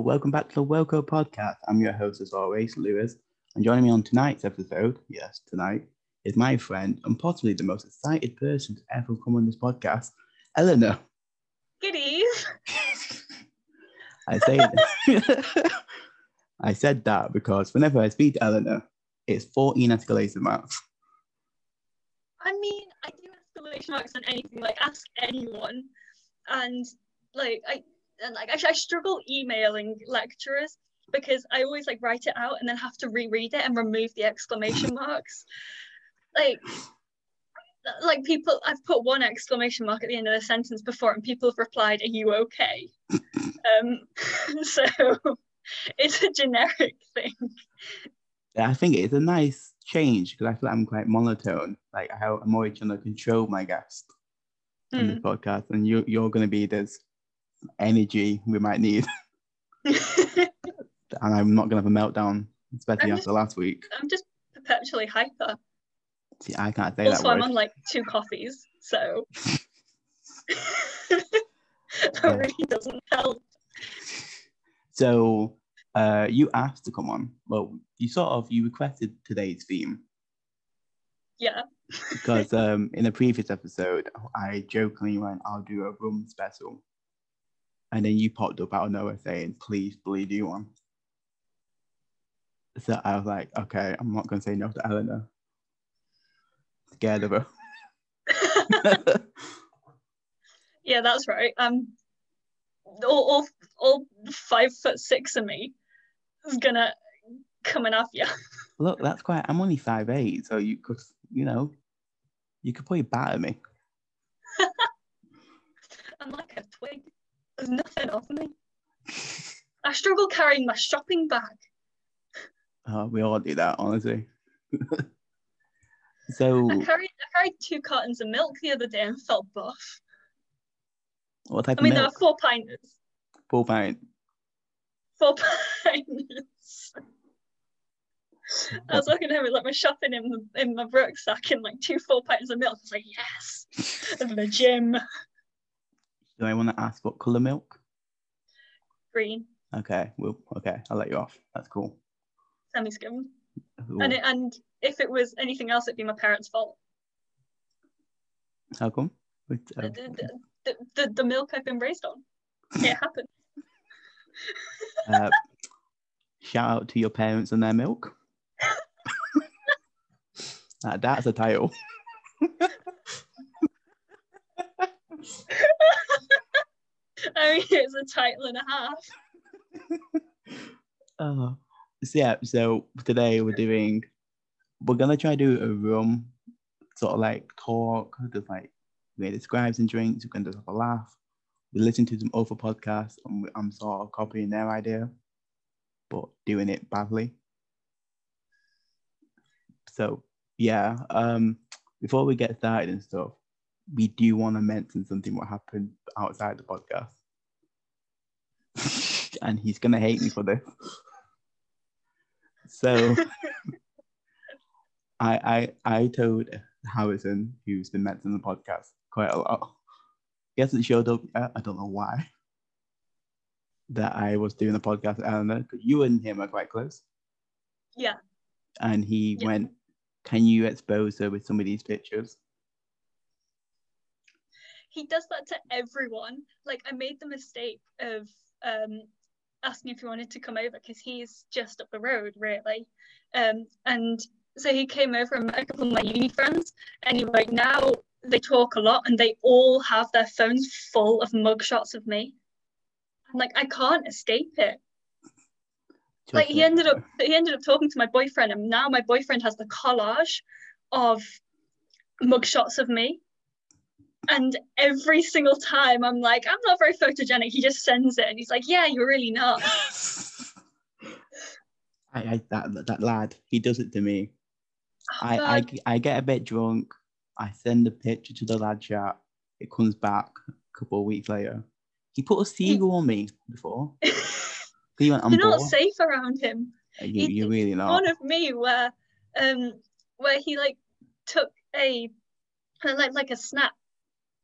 Welcome back to the Wilko podcast. I'm your host, as always, Lewis. And joining me on tonight's episode, yes, tonight, is my friend and possibly the most excited person to ever come on this podcast, Eleanor. Goodies. I say I said that because whenever I speak to Eleanor, it's 14 escalation marks. I mean, I do exclamation marks on anything. Like, ask anyone, and like I and like actually I struggle emailing lecturers because I always like write it out and then have to reread it and remove the exclamation marks. Like like people I've put one exclamation mark at the end of the sentence before and people have replied, Are you okay? um so it's a generic thing. I think it's a nice change because I feel like I'm quite monotone. Like how I'm always trying to control my guest in the podcast, and you you're gonna be this energy we might need. and I'm not gonna have a meltdown, especially I'm after last week. I'm just perpetually hyper. See, I can't say Also, that I'm on like two coffees, so Yeah. really doesn't help. So uh, you asked to come on. Well, you sort of you requested today's theme Yeah. because um, in a previous episode I jokingly went, "I'll do a rum special," and then you popped up out of nowhere saying, "Please, please you one." So I was like, "Okay, I'm not going to say no to Eleanor." Scared of her. Yeah, that's right. Um, all, all, all five foot six of me is gonna coming off you. Look, that's quite. I'm only five eight, so you could, you know, you could probably batter me. I'm like a twig. There's nothing off me. I struggle carrying my shopping bag. Oh, we all do that, honestly. so, I carried I carried two cartons of milk the other day and felt buff. what type I mean, of there were milk? four pinters. Four pint. Four pinters. I was looking at it like my shopping in in my rucksack and like two full pints of milk. I was like, yes, the gym. Do I want to ask what color milk? Green, Okay, well, okay, I'll let you off. That's cool. semi-skimmed. And it, and if it was anything else, it'd be my parents' fault. How come? With, uh, The, the, the, the, the milk I've been raised on. It happened. uh, shout out to your parents and their milk. That- that's a title. I mean, it's a title and a half. Oh, so yeah. So today we're doing, we're gonna try to do a room, sort of like talk, just like we describe some drinks. We're gonna have a laugh. We listen to some other podcasts, and I'm sort of copying their idea, but doing it badly. So yeah. Um, before we get started and stuff, we do want to mention something what happened outside the podcast. And he's gonna hate me for this. So I I I told Harrison, who's been mentioned in the podcast quite a lot. He hasn't showed up yet. I don't know why. That I was doing the podcast with Eleanor, because you and him are quite close. Yeah. And he Yeah. went, Can you expose her with some of these pictures? He does that to everyone. Like, I made the mistake of um, asking if he wanted to come over because he's just up the road, really. Um, and so he came over and met a couple of my uni friends. Anyway, now they talk a lot and they all have their phones full of mugshots of me. I'm like, I can't escape it. like he ended up he ended up talking to my boyfriend and now my boyfriend has the collage of mugshots of me and every single time i'm like i'm not very photogenic he just sends it and he's like yeah you're really not I, I that that lad, he does it to me. I, Oh, I God. I get a bit drunk. I send a picture to the lad chat. It comes back a couple of weeks later. He put a seagull on me before. He went, I'm you're not safe around him You, he- you're really not. one of me where um where he like took a like like a snap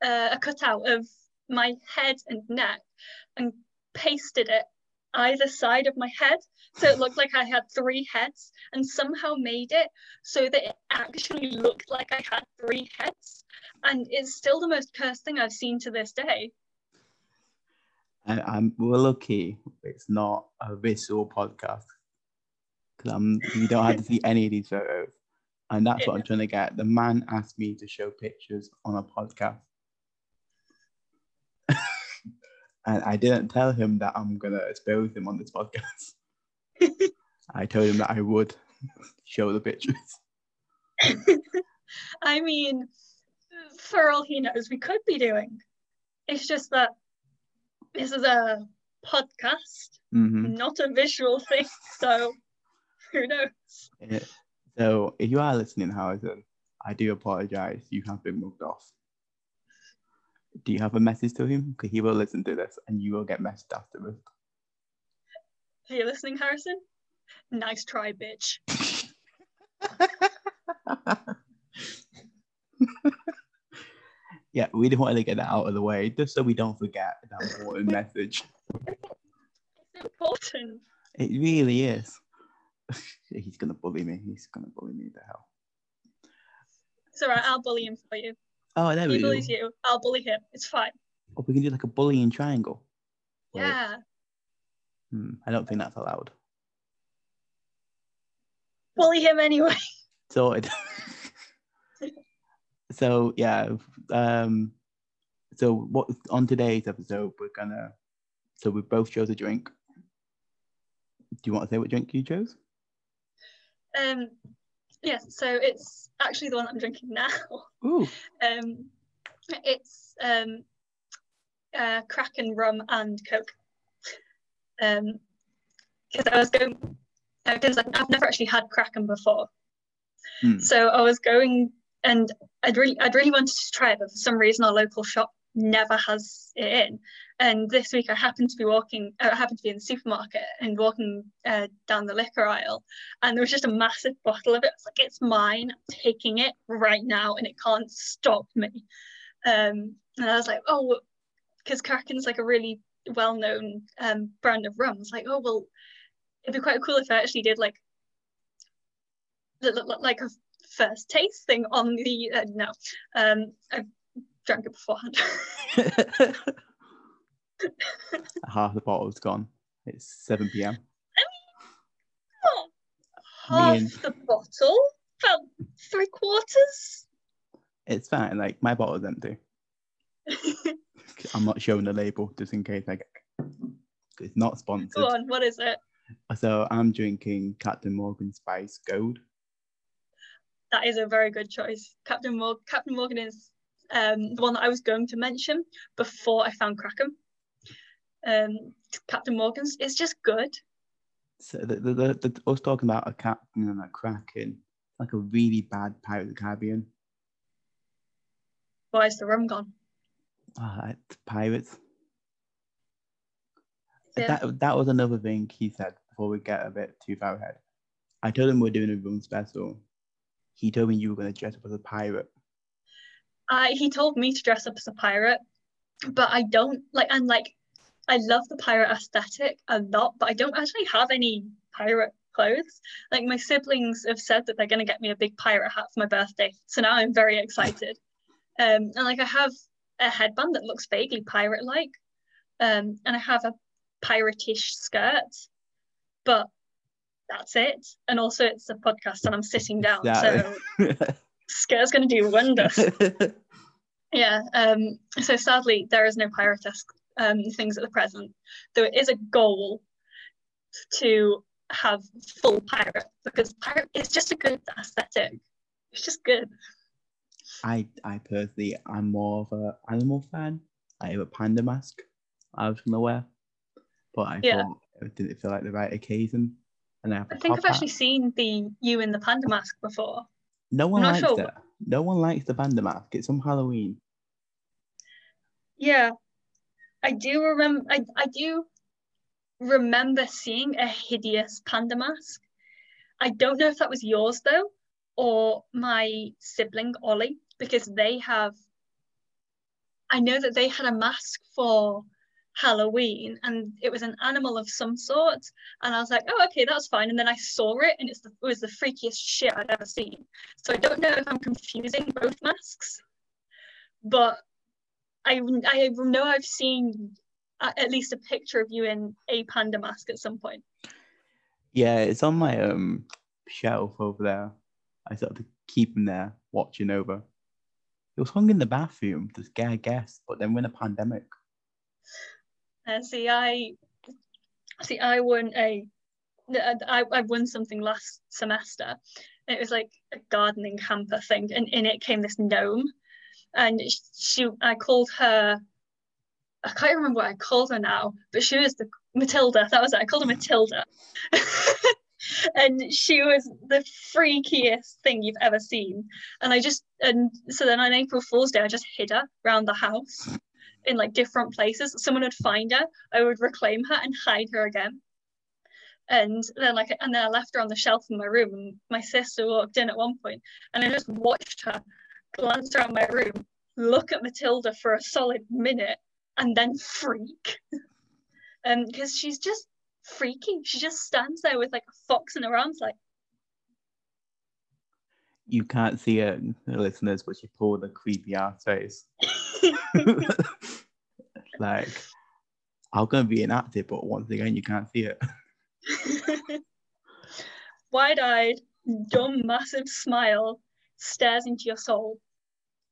uh, a cutout of my head and neck and pasted it either side of my head. So it looked like I had three heads and somehow made it so that it actually looked like I had three heads. And it's still the most cursed thing I've seen to this day. And I'm we're lucky it's not a visual podcast. Because I'm you don't have to see any of these photos. And that's what I'm trying to get. The man asked me to show pictures on a podcast. And I didn't tell him that I'm gonna expose him on this podcast. I told him that I would show the pictures. I mean, for all he knows, we could be doing. It's just that this is a podcast, Mhm. not a visual thing. So who knows? Yeah. So if you are listening, Harrison, I do apologize. You have been moved off. Do you have a message to him? Because he will listen to this and you will get messaged afterwards. Are you listening, Harrison? Nice try, bitch. yeah, we didn't want to get that out of the way just so we don't forget that important message. It's important. It really is. He's gonna bully me. He's gonna bully me to hell. It's all right. I'll bully him for you. Oh, there He we go. bullies you. I'll bully him. It's fine. Or we can do like a bullying triangle. Yeah. hmm, I don't think that's allowed. Bully him anyway. Sorted. so yeah, um, so what on today's episode we're gonna, so we both chose a drink. Do you want to say what drink you chose? Um, yes. so it's actually the one I'm drinking now. Ooh, Um, it's um, uh, Kraken rum and Coke. Um, because I was going, because like, I've never actually had Kraken before, Hmm. so I was going, and I'd really, I'd really wanted to try it, but for some reason our local shop never has it in. And this week I happened to be walking, uh, I happened to be in the supermarket and walking uh, down the liquor aisle, and there was just a massive bottle of it. It's like it's mine, I'm taking it right now, and it can't stop me. Um, and I was like, oh, because Kraken's like a really well-known um, brand of rum. It's like, oh well, it'd be quite cool if I actually did like li- li- like a first taste thing on the uh, no, um, I've drank it beforehand. half the bottle's gone. It's seven p.m. I half mean- the bottle, about three quarters. It's fine. Like my bottle's empty. I'm not showing the label just in case I get. It's not sponsored. Go on, what is it? So I'm drinking Captain Morgan Spice Gold. That is a very good choice. Captain Morgan. Captain Morgan is um, the one that I was going to mention before I found Kraken. Um, Captain Morgan's is just good. So the, the, the, the us talking about a captain and a kraken, like a really bad Pirate of the Caribbean. Why is the rum gone? Ah, it's pirates. Yeah. That that was another thing he said before we get a bit too far ahead. I told him we're doing a room special. He told me you were gonna dress up as a pirate. I he told me to dress up as a pirate, but I don't like. And like, I love the pirate aesthetic a lot, but I don't actually have any pirate clothes. Like my siblings have said that they're gonna get me a big pirate hat for my birthday, so now I'm very excited. Um, and like I have a headband that looks vaguely pirate-like, um, and I have a piratish skirt, but that's it. And also, it's a podcast, and I'm sitting down, so skirt's gonna do wonders. Yeah. Um, so sadly, there is no piratesque um, things at the present, though it is a goal to have full pirate because pirate is just a good aesthetic. It's just good. I I personally I'm more of a animal fan. I have a panda mask I was gonna wear. But I Yeah. thought it didn't feel like the right occasion. And I I think I've actually seen the you in the panda mask before. No one likes sure. it. No one likes the panda mask. It's on Halloween. Yeah, I do remember. I, I do remember seeing a hideous panda mask. I don't know if that was yours though, or my sibling Ollie, because they have. I know that they had a mask for Halloween and it was an animal of some sort. And I was like, oh, okay, that's fine. And then I saw it and the, it was the freakiest shit I'd ever seen. So I don't know if I'm confusing both masks, but I, I know I've seen at least a picture of you in a panda mask at some point. Yeah, it's on my um shelf over there. I sort of keep them there, watching over. It was hung in the bathroom to scare guests, but then we're in a pandemic. Uh, see, I see, I won a, I, I won something last semester. It was like a gardening hamper thing, and in it came this gnome, and she, I called her. I can't remember what I called her now, but she was the Matilda. That was it. I called her Matilda. and she was the freakiest thing you've ever seen. And I just and so then on April Fool's Day, I just hid her around the house in like different places. Someone would find her, I would reclaim her and hide her again. And then like and then I left her on the shelf in my room and my sister walked in at one point and I just watched her glance around my room, look at Matilda for a solid minute, and then freak. um because she's just freaky. She just stands there with like a fox in her arms, like. You can't see it, listeners, but she pulled a creepy ass face. like, I'm gonna be inactive, but once again, you can't see it. Wide-eyed, dumb, massive smile stares into your soul.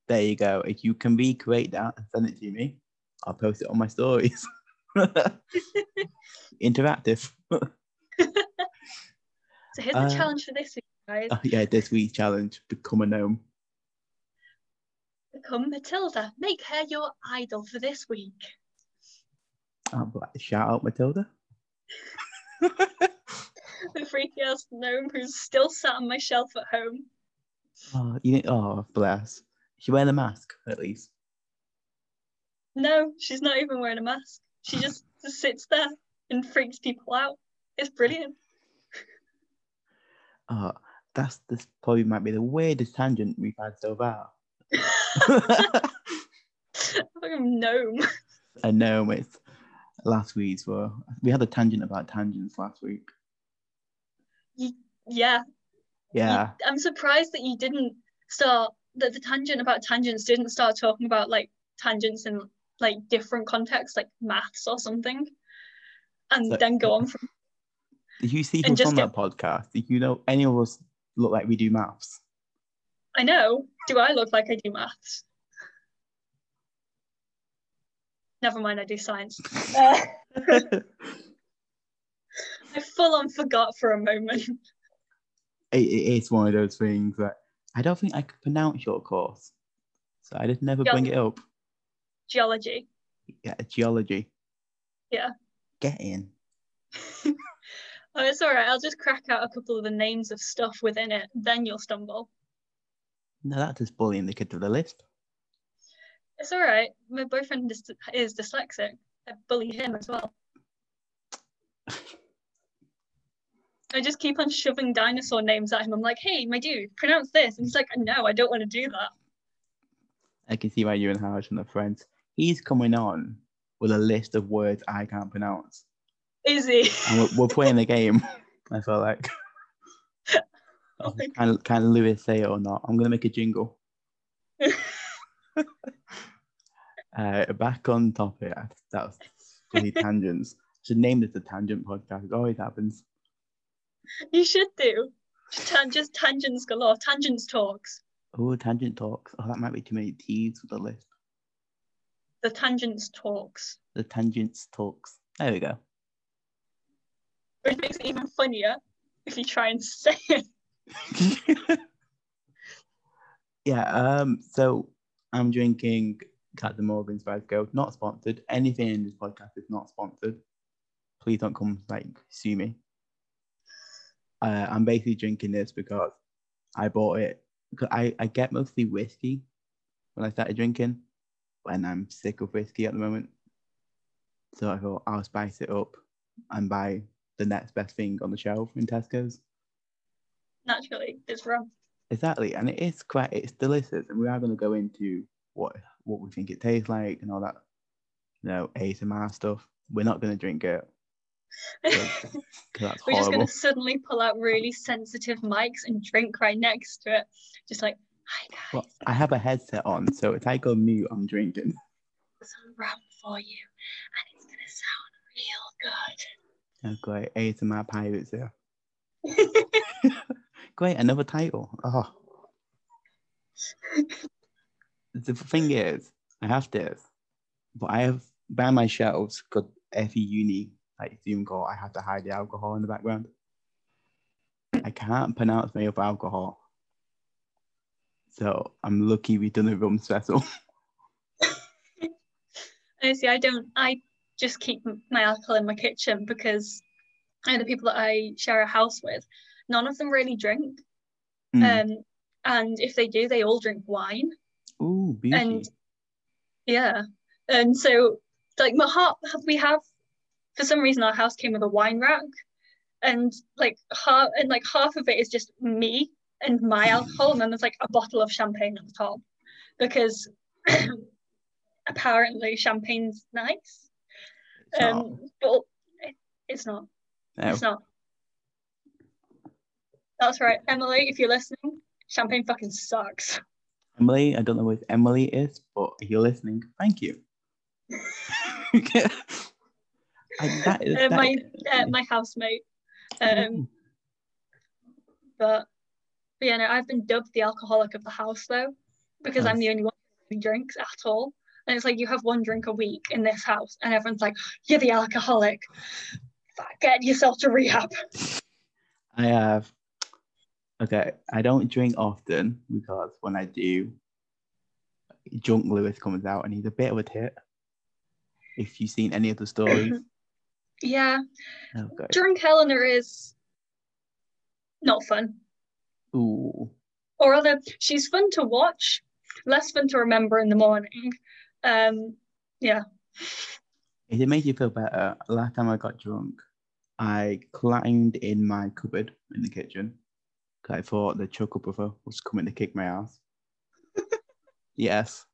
There you go. If you can recreate that and send it to me, I'll post it on my stories. Interactive. so here's the uh, challenge for this week, guys. Uh, yeah, this week's challenge: become a gnome. Become Matilda. Make her your idol for this week. Oh, shout out Matilda. the freaky ass gnome who's still sat on my shelf at home. Oh, you oh bless. She wearing a mask at least. No, she's not even wearing a mask. She just, just sits there and freaks people out. It's brilliant. Oh, that's this probably might be the weirdest tangent we've had so far. like a gnome. A gnome. It's last week's were we had a tangent about tangents last week. Yeah. Yeah. I'm surprised that you didn't start that the tangent about tangents didn't start talking about like tangents in like different contexts, like maths or something, and so, then go on from. Did you see who's on get... that podcast? Did you know any of us look like we do maths? I know. Do I look like I do maths? Never mind, I do science. Uh, I full on forgot for a moment. It, it's one of those things that I don't think I could pronounce your course, so I just never bring it up. Geology. Yeah, geology. Yeah. Get in. oh, it's all right. I'll just crack out a couple of the names of stuff within it. Then you'll stumble. No, that's just bullying the kid to the list. It's all right. My boyfriend is, is dyslexic. I bully him as well. I just keep on shoving dinosaur names at him. I'm like, hey, my dude, pronounce this. And he's like, no, I don't want to do that. I can see why you and Harsh are friends he's coming on with a list of words I can't pronounce. Is he? We're, we're playing the game. I feel like. oh can, can Lewis say it or not? I'm gonna make a jingle. uh, back on topic. That was funny tangents. Should name this the tangent podcast. It always happens. You should do. Just, just tangents galore. Tangents talks. Oh, tangent talks. Oh, that might be too many T's for the list. The tangents talks. The tangents talks. There we go. Which makes it even funnier if you try and say it. yeah, um, so I'm drinking Captain Morgan's Red Gold, not sponsored. Anything in this podcast is not sponsored. Please don't come like sue me. Uh, I'm basically drinking this because I bought it. Because I, I get mostly whiskey when I started drinking and I'm sick of whiskey at the moment. So I thought I'll spice it up and buy the next best thing on the shelf in Tesco's. Naturally, it's rum. Exactly, and it is quite it's delicious, and we are going to go into what what we think it tastes like and all that you know, ASMR stuff. We're not gonna drink it. 'cause We're just gonna suddenly pull out really sensitive mics and drink right next to it. Just like, hi guys, Well, I have a headset on, so if I go mute, I'm drinking. some rum for you, and it's gonna Oh, great. ASMR Pirates here. sound real good. Great, another title. Oh. the thing is, I have this, but I have by my shelves got every uni like Zoom call. I have to hide the alcohol in the background. I can't pronounce my other alcohol. So I'm lucky we done a rum special. Honestly, I don't. I just keep my alcohol in my kitchen because I know the people that I share a house with, none of them really drink. Mm. Um, and if they do, they all drink wine. Ooh, beauty. and- Yeah, and so like my heart, we have for some reason our house came with a wine rack, and like half and like half of it is just me and my alcohol, and then there's like a bottle of champagne at the top, because apparently champagne's nice. Um, but it, it's not. No. It's not. That's right, Emily. If you're listening, champagne fucking sucks. Emily, I don't know if Emily is, but if you're listening, thank you. I, that is, Uh, that- my uh, my housemate. Um, but, but yeah, no, I've been dubbed the alcoholic of the house though, because I'm the only one who drinks at all. And it's like you have one drink a week in this house, and everyone's like, "You're the alcoholic. Get yourself to rehab." I have. Okay, I don't drink often because when I do, Junk Lewis comes out and he's a bit of a tit. If you've seen any of the stories, Yeah, okay. drunk Eleanor is not fun. Ooh, or rather she's fun to watch less fun to remember in the morning um yeah if it made you feel better, last time I got drunk, I climbed in my cupboard in the kitchen because I thought the chuckle brother was coming to kick my ass. yes,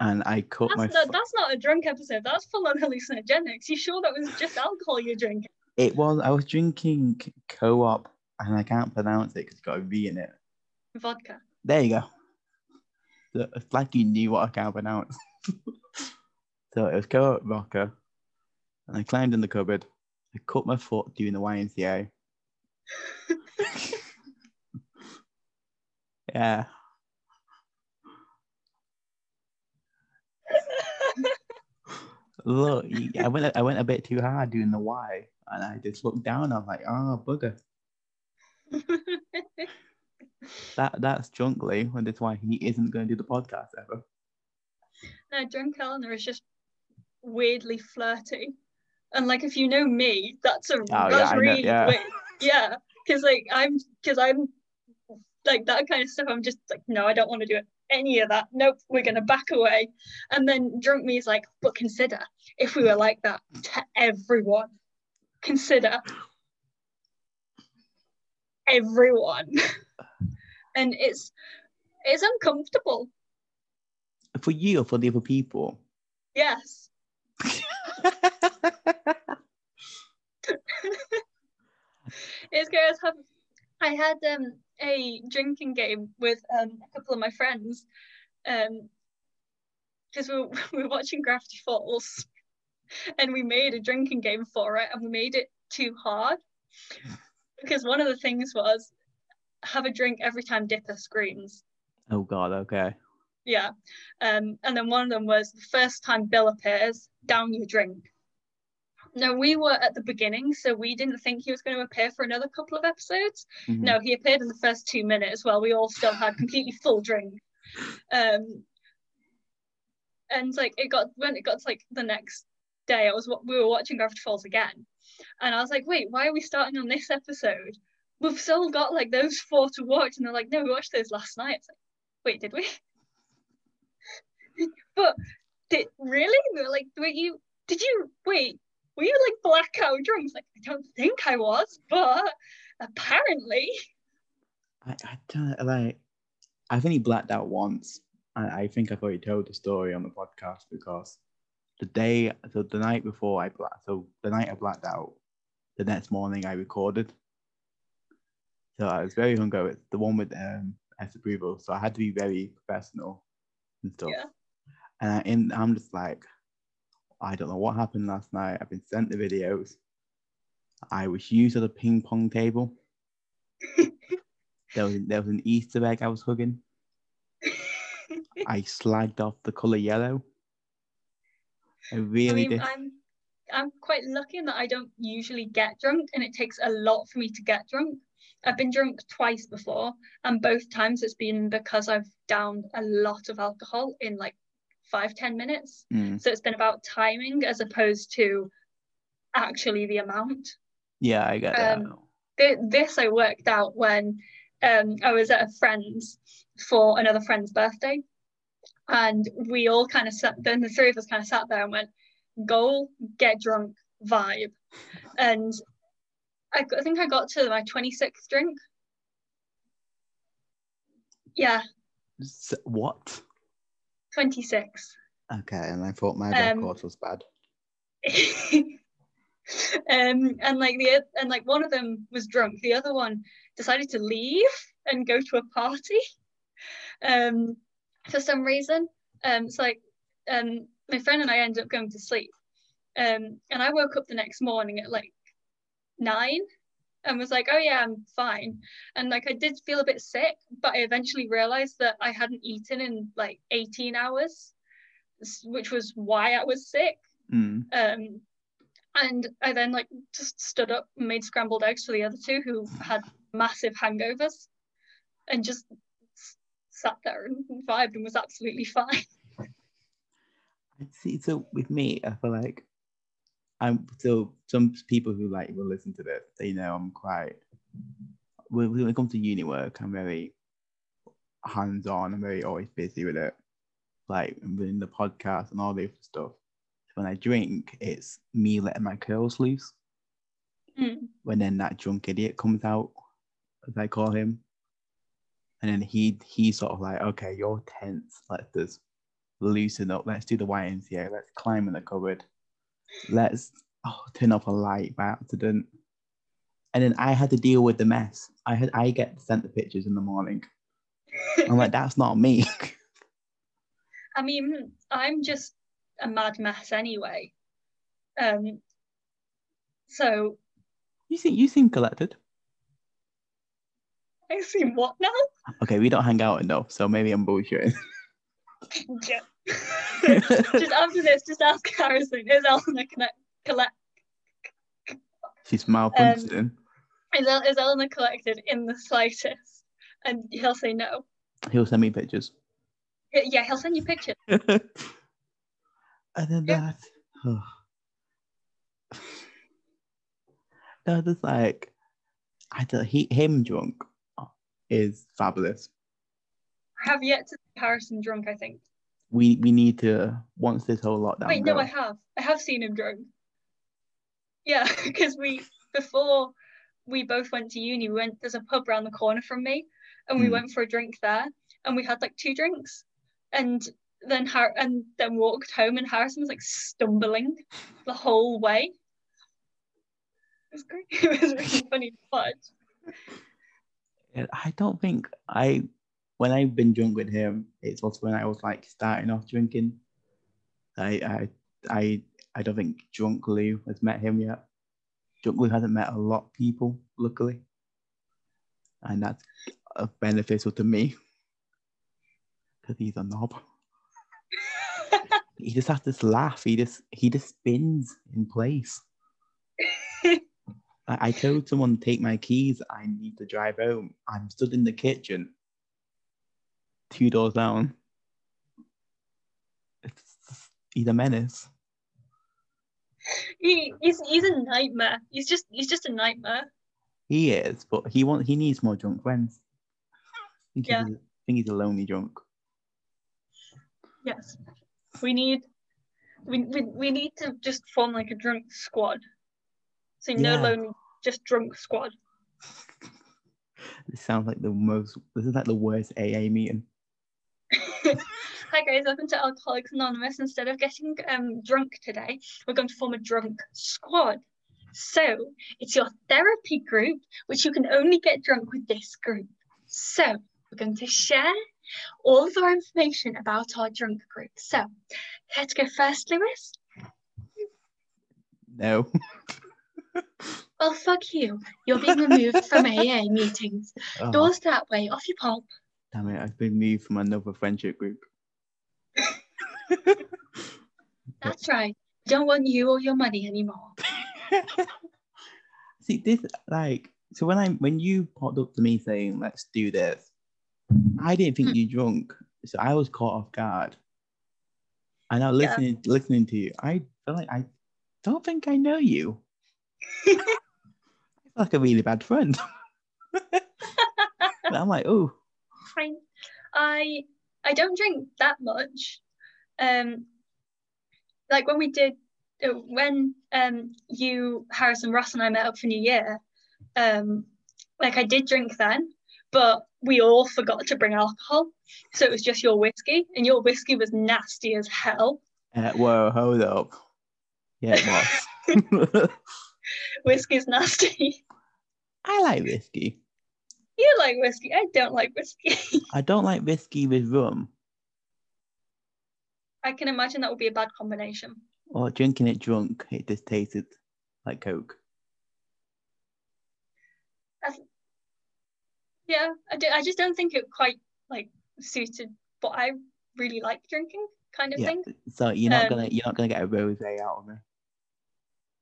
and I cut my. that's not, fu- that's not a drunk episode that's full on hallucinogenics you sure that was just alcohol you're drinking It was. I was drinking co-op, and I can't pronounce it because it's got a V in it. vodka There you go. It's like you knew what I can't pronounce. so it was co-op vodka, and I climbed in the cupboard. I cut my foot doing the YMCA. yeah. Look, I went. I went a bit too hard doing the Y, and I just looked down. I'm like, oh bugger. That that's Junkly, and that's why he isn't going to do the podcast ever. No drunk Eleanor is just weirdly flirty. And like if you know me that's a oh, yeah, that's know, really yeah. weird. Yeah because like i'm because i'm like that kind of stuff i'm just like no i don't want to do it any of that. Nope we're gonna back away. And then drunk me is like but consider if we were like that to everyone consider everyone. And it's it's uncomfortable For you or for the other people? yes it's have I had um a drinking game with um a couple of my friends um because we were, we were watching Gravity Falls and we made a drinking game for it and we made it too hard because one of the things was have a drink every time Dipper screams oh God, okay. Yeah um and then one of them was the first time Bill appears down your drink no we were at the beginning so we didn't think he was going to appear for another couple of episodes Mhm. no, he appeared in the first two minutes while we all still had completely full drink. Um, and like it got when it got to like the next day, I was wa- we were watching Gravity Falls again, and I was like, wait, why are we starting on this episode? We've still got like those four to watch, and they're like, no, we watched those last night. It's like, wait, did we? But did really? We were like, were you? Did you wait? Were you like blackout drunk? Like I don't think I was, but apparently. I, I don't like. I've only blacked out once. I, I think I've already told the story on the podcast because the day, so the night before I blacked, so the night I blacked out, the next morning I recorded. So I was very hungover. It's the one with um S approval, so I had to be very professional and stuff. Yeah. And I, in, I'm just like, I don't know what happened last night. I've been sent the videos. I was used at a ping pong table. there was there was an Easter egg I was hugging. I slagged off the color yellow. I I really mean, did. I'm I'm quite lucky in that I don't usually get drunk, and it takes a lot for me to get drunk. I've been drunk twice before, and both times it's been because I've downed a lot of alcohol in like five ten minutes. Mm, So it's been about timing as opposed to actually the amount. yeah, I that. um, Th- This I worked out when um, I was at a friend's for another friend's birthday, and we all kind of sat. Then the three of us kind of sat there and went, "Goal, get drunk, vibe," and I think I got to my twenty sixth drink. Yeah, what? Twenty six. Okay, and I thought my Um, record was bad. um and like the and like one of them was drunk the other one decided to leave and go to a party um for some reason um so like um my friend and I ended up going to sleep um and I woke up the next morning at like nine and was like oh yeah I'm fine and like I did feel a bit sick but I eventually realized that I hadn't eaten in like 18 hours which was why I was sick Mm. um, and I then like just stood up and made scrambled eggs for the other two who had massive hangovers, and just s- sat there and vibed and was absolutely fine. See, so with me, I feel like I'm so some people who like will listen to this, they know I'm quite when, when it comes to uni work, I'm very hands on. I'm very always busy with it, like within the podcast and all this stuff. When I drink, it's me letting my curls loose. Mm. When then that drunk idiot comes out, as I call him, and then he he's sort of like, okay, you're tense. Let's just loosen up. Let's do the YMCA. Let's climb in the cupboard. Let's oh, turn off a light by accident. And then I had to deal with the mess. I had I get sent the pictures in the morning. I'm like, that's not me. I mean, I'm just a mad mess anyway. Um, so you seem you seem collected. I see what now? Okay, we don't hang out enough, so maybe I'm bullshitting. Yeah. just after this, just ask Harrison. Is Eleanor connect, collect? She's malfunctioning. Um, is, El- is Eleanor collected in the slightest? And he'll say no. He'll send me pictures. Yeah, he'll send you pictures. and then Yeah. that. no, just like I don't. He him drunk is fabulous. I have yet to see Harrison drunk, I think. We we need to once this whole lockdown. Wait, no, goes- I have. I have seen him drunk. Yeah, because we before we both went to uni, we went there's a pub around the corner from me, and we Hmm. went for a drink there, and we had like two drinks, and then Har- and then walked home, and Harrison was like stumbling the whole way. It was great. It was really funny to watch. I don't think I when I've been drunk with him, it's also when I was like starting off drinking. I I I I don't think drunk Lou has met him yet. Drunk Lou hasn't met a lot of people, luckily. And that's uh, beneficial to me. Because he's a knob. He just has to laugh. He just he just spins in place. I, I told someone to take my keys. I need to drive home. I'm stood in the kitchen, two doors down. It's, he's a menace. he, he's he's a nightmare. He's just he's just a nightmare. He is, but he want he needs more drunk friends. I think, Yeah. he's, a- I think he's a lonely drunk. Yes. We need we, we, we need to just form like a drunk squad. So no Yeah. lonely, just drunk squad. This sounds like the most. This is like the worst AA meeting. Hi guys, welcome to Alcoholics Anonymous. Instead of getting um, drunk today, we're going to form a drunk squad. So it's your therapy group, which you can only get drunk with this group. So we're going to share all of our information about our drunk group. So let's go first, Lewis. No. Well, fuck you. You're being removed from AA meetings. Oh, Doors that way, off you pop. Damn it, I've been moved from another friendship group. That's right. Don't want you or your money anymore. See this like so when I when you popped up to me saying let's do this, I didn't think Hmm. you drunk, so I was caught off guard. And now Yeah. listening listening to you, I feel like I don't think I know you. I feel like a really bad friend. I'm like, oh, Fine. I I don't drink that much. Um, like when we did uh, when um you Harrison Ross and I met up for New Year, um, like I did drink then, but we all forgot to bring alcohol, so it was just your whiskey, and your whiskey was nasty as hell. uh, whoa, hold up. Yeah, it was. Whiskey's nasty. I like whiskey. You like whiskey. I don't like whiskey. I don't like whiskey with rum I can imagine that would be a bad combination. or drinking it drunk. It just tasted like Coke. Yeah, I, do, I just don't think it quite like suited what I really like drinking kind of Yeah. thing. So you're not Um, gonna you're not gonna get a rose out of me.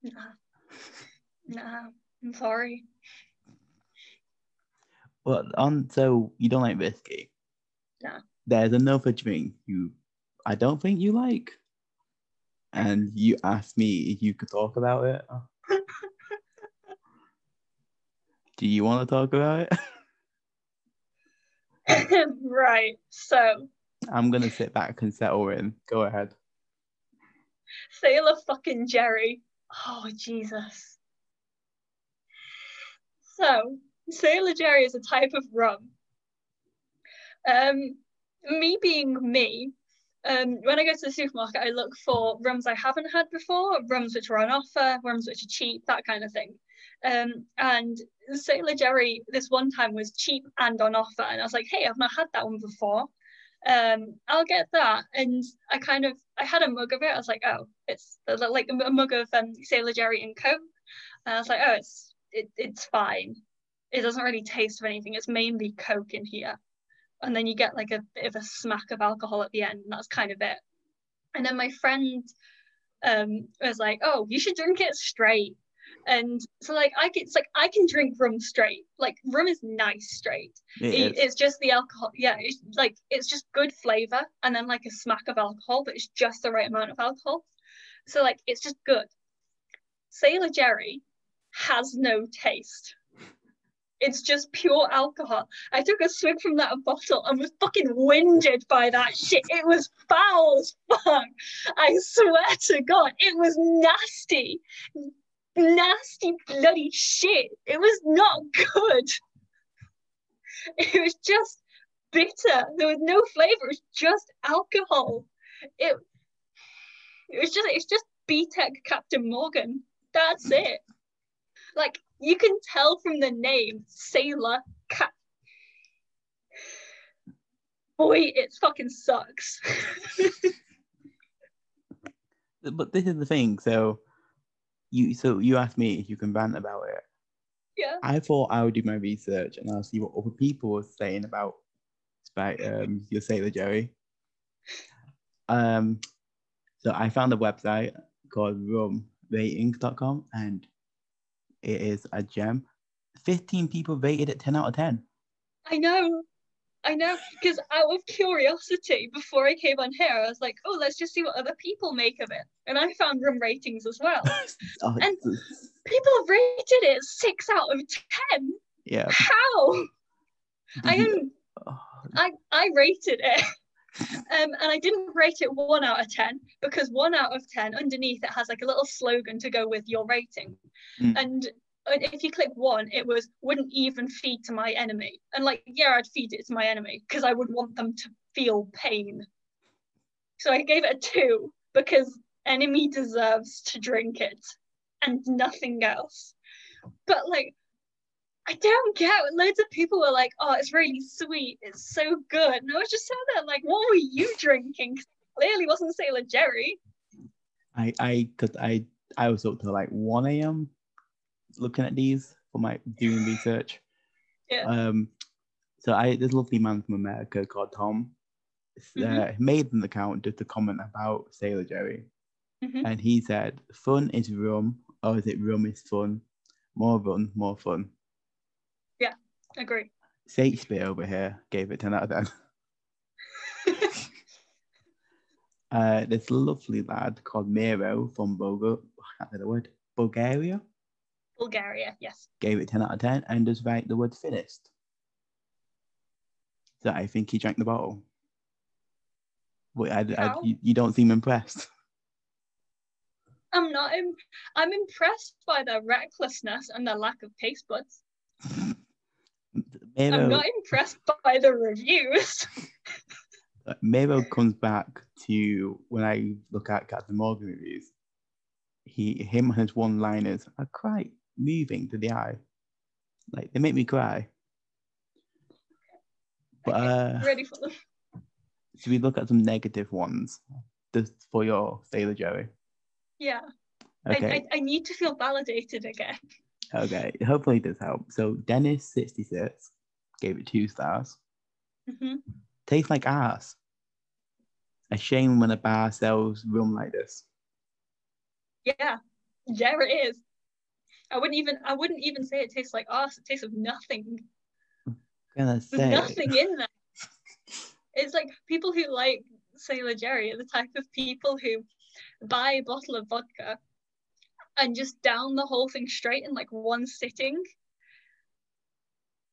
Nah. Nah, I'm sorry. Well, on so you don't like whiskey. No. There's another drink you I don't think you like. And you asked me if you could talk about it. Do you want to talk about it? right. So, I'm gonna sit back and settle in. Go ahead. Sailor fucking Jerry. Oh, Jesus. So, Sailor Jerry is a type of rum. Um, me being me, um, when I go to the supermarket, I look for rums I haven't had before, rums which are on offer, rums which are cheap, that kind of thing. Um, and Sailor Jerry, this one time was cheap and on offer, and I was like, "Hey, I've not had that one before. Um, I'll get that." And I kind of, I had a mug of it. I was like, "Oh, it's like a mug of um, Sailor Jerry and Coke." And I was like, "Oh, it's it, it's fine. It doesn't really taste of anything. It's mainly Coke in here." and then you get like a bit of a smack of alcohol at the end and that's kind of it. And then my friend um was like oh you should drink it straight. And so like i can it's like i can drink rum straight. Like rum is nice straight. It it's just the alcohol yeah it's like it's just good flavor and then like a smack of alcohol but it's just the right amount of alcohol. So like it's just good. Sailor jerry has no taste it's just pure alcohol. I took a swig from that bottle and was fucking winded by that shit. It was foul as fuck. I swear to God, it was nasty. Nasty bloody shit. It was not good. It was just bitter. There was no flavor. It was just alcohol. It, it was just it's just BTEC Captain Morgan. That's it. Like you can tell from the name Sailor Cat. Boy, it fucking sucks. But this is the thing. So you so you asked me if you can rant about it. yeah. I thought I would do my research and I'll see what other people were saying about about um, your Sailor Jerry. Um, so I found a website called rumratings.com and it is a gem. 15 people rated it 10 out of 10. I know. I know. Because out of curiosity, before I came on here, I was like, oh, let's just see what other people make of it. And I found room ratings as well. Oh, And- People have rated it six out of ten. yeah. How? I am oh, I, I rated it. Um, and I didn't rate it one out of 10 because one out of 10 underneath it has like a little slogan to go with your rating. Mm. And and if you click one, it was wouldn't even feed to my enemy. And like, yeah, I'd feed it to my enemy because I would want them to feel pain. So I gave it a two because enemy deserves to drink it and nothing else. But like, I don't get loads of people were like, oh, it's really sweet, it's so good. And I was just sat there like, what were you drinking? Clearly wasn't Sailor Jerry. I I cause I I was up till like 1 a.m. looking at these for my doing research. Yeah. Um so I this lovely man from America called Tom uh, Mhm. made an account just to comment about Sailor Jerry. Mhm. And he said, Fun is rum, or is it rum is fun? More fun, more fun. Agree. Shakespeare over here gave it 10 out of 10. Uh, this lovely lad called Miro from Bulgar- I can't say the word, Bulgaria Bulgaria, yes. gave it 10 out of 10 and does write the word finished. So I think he drank the bottle. But I, I- you, you don't seem impressed. I'm not. Im- I'm impressed by their recklessness and their lack of taste buds. I'm not impressed by the reviews. Miro comes back to when I look at Captain Morgan reviews. He, him and his one-liners are quite moving to the eye. Like they make me cry. But uh, Ready for them? should we look at some negative ones just for your Sailor Jerry? Yeah. Okay, I, I, I need to feel validated again. okay. Hopefully this helps. So Dennis sixty six gave it two stars. Mhm. Tastes like ass. A shame when a bar sells rum like this. Yeah. Yeah, it is. I wouldn't even. I wouldn't even say it tastes like arse. It tastes of nothing. Gonna There's nothing in there. It's like people who like Sailor Jerry are the type of people who buy a bottle of vodka and just down the whole thing straight in like one sitting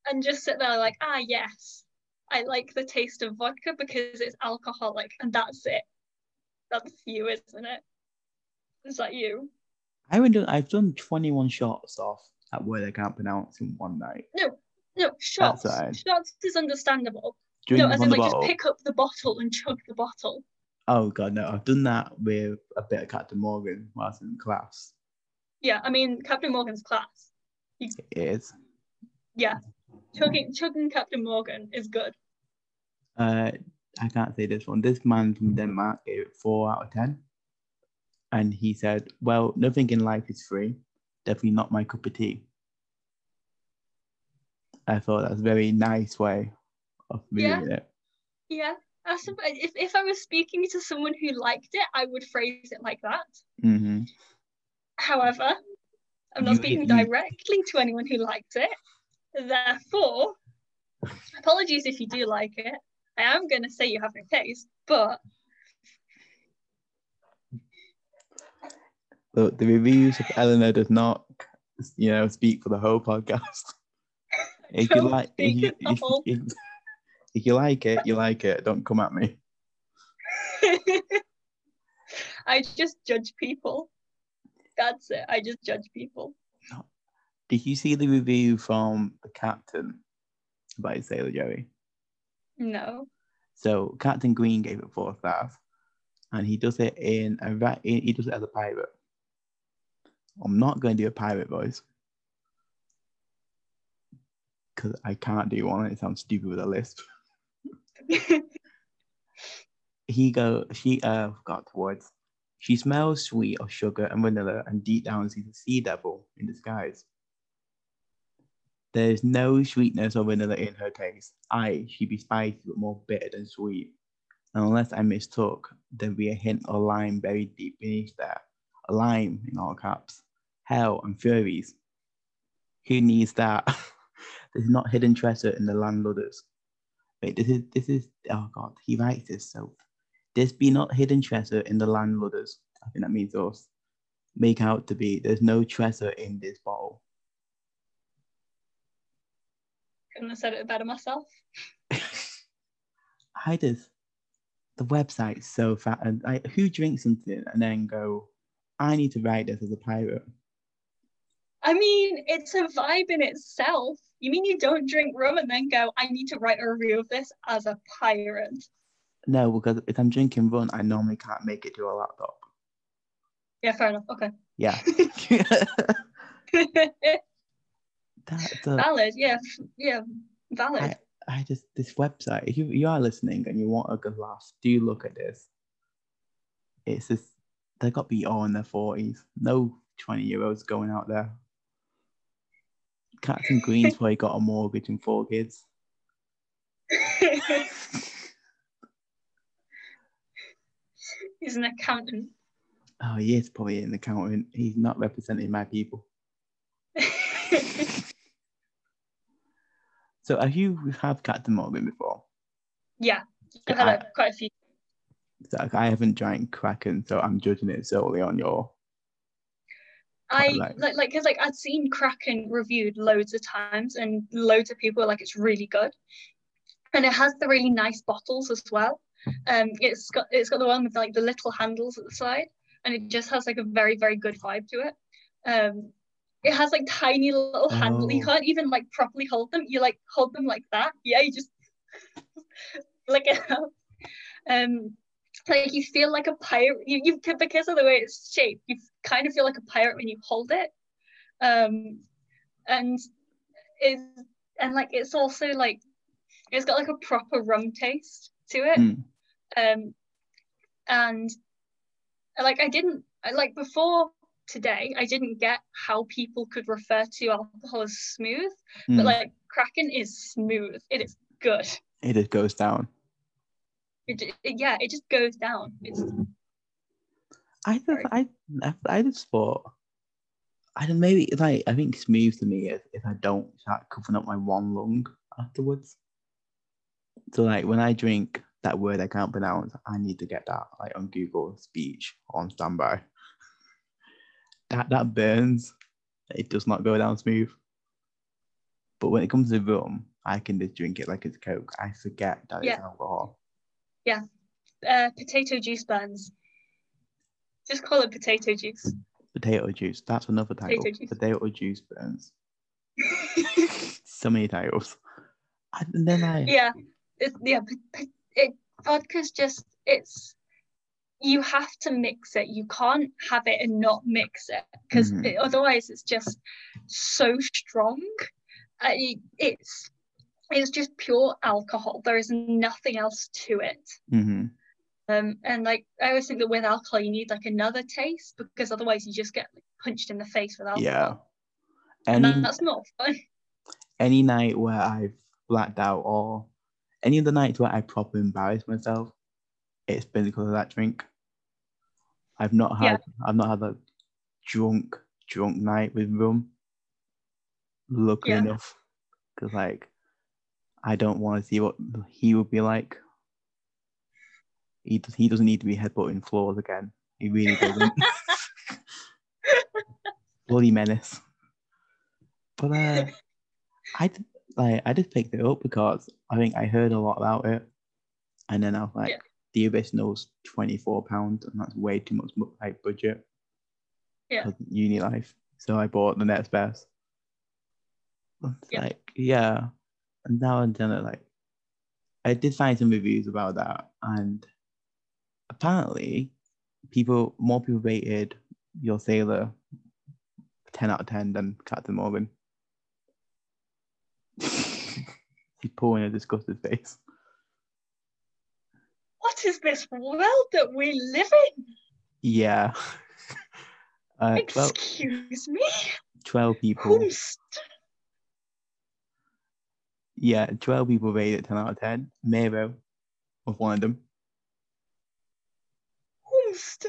and just sit there like, ah, yes, I like the taste of vodka because it's alcoholic and that's it. That's you, isn't it? Is that you? I haven't done. I've done twenty one shots off that word I can't pronounce in one night. No, no, shots. Shots is understandable. Drink no, as in like bottle. just pick up the bottle and chug the bottle. Oh god, no! I've done that with a bit of Captain Morgan whilst in class. Yeah, I mean Captain Morgan's class. It is. Yeah, chugging chugging Captain Morgan is good. Uh, I can't say this one. This man from Denmark gave it four out of ten, and he said, "Well, nothing in life is free. Definitely not my cup of tea." I thought that's a very nice way of Yeah. viewing it. Yeah, if if I was speaking to someone who liked it, I would phrase it like that. hmm However, I'm not You- speaking you- directly to anyone who liked it. Therefore, apologies if you do like it. I am going to say you have no taste, but Look, the reviews of Eleanor does not, you know, speak for the whole podcast. If you like, if you, if, if, if you like it, you like it. Don't come at me. I just judge people. That's it. I just judge people. Did you see the review from the captain about Sailor Jerry? No. So Captain Green gave it four stars, and he does it in a ra- he does it as a pirate. I'm not going to do a pirate voice because I can't do one. It sounds stupid with a lisp. He go she uh forgot the words. She smells sweet of sugar and vanilla, and deep down sees a sea devil in disguise. There is no sweetness or vanilla in her taste. Aye, she be spicy but more bitter than sweet. And unless I mistook, there'd be a hint of lime buried deep beneath there. A lime in all caps. Hell and furies. Who needs that? There's not hidden treasure in the landludders. Wait, this is this is oh god, he writes this so this be not hidden treasure in the landludders. I think that means us. Make out to be there's no treasure in this bottle. Couldn't have said it better myself. I just the website's so fat and like who drinks something and then go, I need to write this as a pirate. I mean, it's a vibe in itself. You mean you don't drink rum and then go, I need to write a review of this as a pirate? No, because if I'm drinking rum, I normally can't make it to a laptop. Yeah, fair enough. Okay. Yeah. That's a, valid. Yeah. Yeah. Valid. I, I just this website. If you, you are listening and you want a good laugh, do look at this. It's just they got to be all in their forties. No twenty year olds going out there. Captain Green's probably got a mortgage and four kids. He's an accountant. Oh, he is probably an accountant. He's not representing my people. So have you have Captain Morgan before? yeah. I've had I, a, quite a few. so I haven't drank Kraken, so I'm judging it solely on your. I like- like like because like I'd seen Kraken reviewed loads of times and loads of people are like it's really good. And it has the really nice bottles as well. Um it's got it's got the one with like the little handles at the side and it just has like a very, very good vibe to it. Um it has like tiny little handles. You Oh. can't even like properly hold them. You like hold them like that. Yeah, you just flick it out. Um like you feel like a pirate you, you because of the way it's shaped you kind of feel like a pirate when you hold it um and it and like it's also like it's got like a proper rum taste to it Mm. um and like i didn't like before today i didn't get how people could refer to alcohol as smooth Mm. but like kraken is smooth it is good it just goes down. it, it, yeah it just goes down it's I just, I, I, just thought, I don't maybe like I think smooth to me is if I don't start covering up my one lung afterwards. So like when I drink that word I can't pronounce, I need to get that like on Google speech on standby. That that burns. It does not go down smooth. But when it comes to rum, I can just drink it like it's Coke. I forget that it's Yeah. alcohol. uh, potato juice burns. Just call it potato juice. Potato juice. That's another title. Potato juice. Potato juice burns. so many titles. And then I yeah, it's, yeah. It vodka's just it's you have to mix it. You can't have it and not mix it because Mhm. otherwise it's just so strong. Uh, it's it's just pure alcohol. There is nothing else to it. hmm Um, and like I always think that with alcohol you need like another taste because otherwise you just get like, punched in the face with alcohol. yeah. And Any that's not fun. any night where I've blacked out or any of the nights where I properly embarrass myself, it's been because of that drink. I've not had Yeah. I've not had a drunk drunk night with rum. Luckily Yeah. enough, because like I don't want to see what he would be like. He does, he doesn't need to be headbutting floors again. He really doesn't. Bloody menace. But uh, I like I just picked it up because I think I heard a lot about it, and then I was like, Yeah. The original's twenty four pounds, and that's way too much like budget. Yeah. Uni life, so I bought the next best. It's Yeah. Like yeah, and now I'm done like, I did find some reviews about that, and apparently, people more people rated your sailor ten out of ten than Captain Morgan. He's pulling a disgusted face. What is this world that we live in? Yeah. Uh, 12, Excuse me. 12 people. Whomst? Yeah, 12 people rated it 10 out of 10. Miro was one of them. Whomst?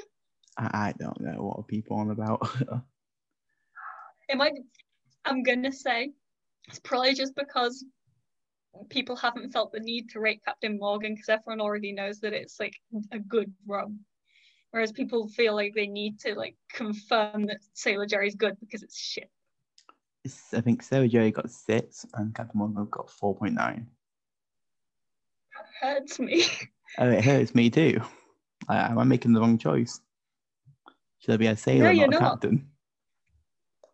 I, I don't know what people on about. It might. I'm gonna say it's probably just because people haven't felt the need to rate Captain Morgan because everyone already knows that it's like a good rum. Whereas people feel like they need to like confirm that Sailor Jerry's good because it's shit. I think Sailor Jerry got 6 and Captain Morgan got 4.9. That Hurts me. Oh, it hurts me too. I, am I making the wrong choice? Should I be a sailor, you're not a captain?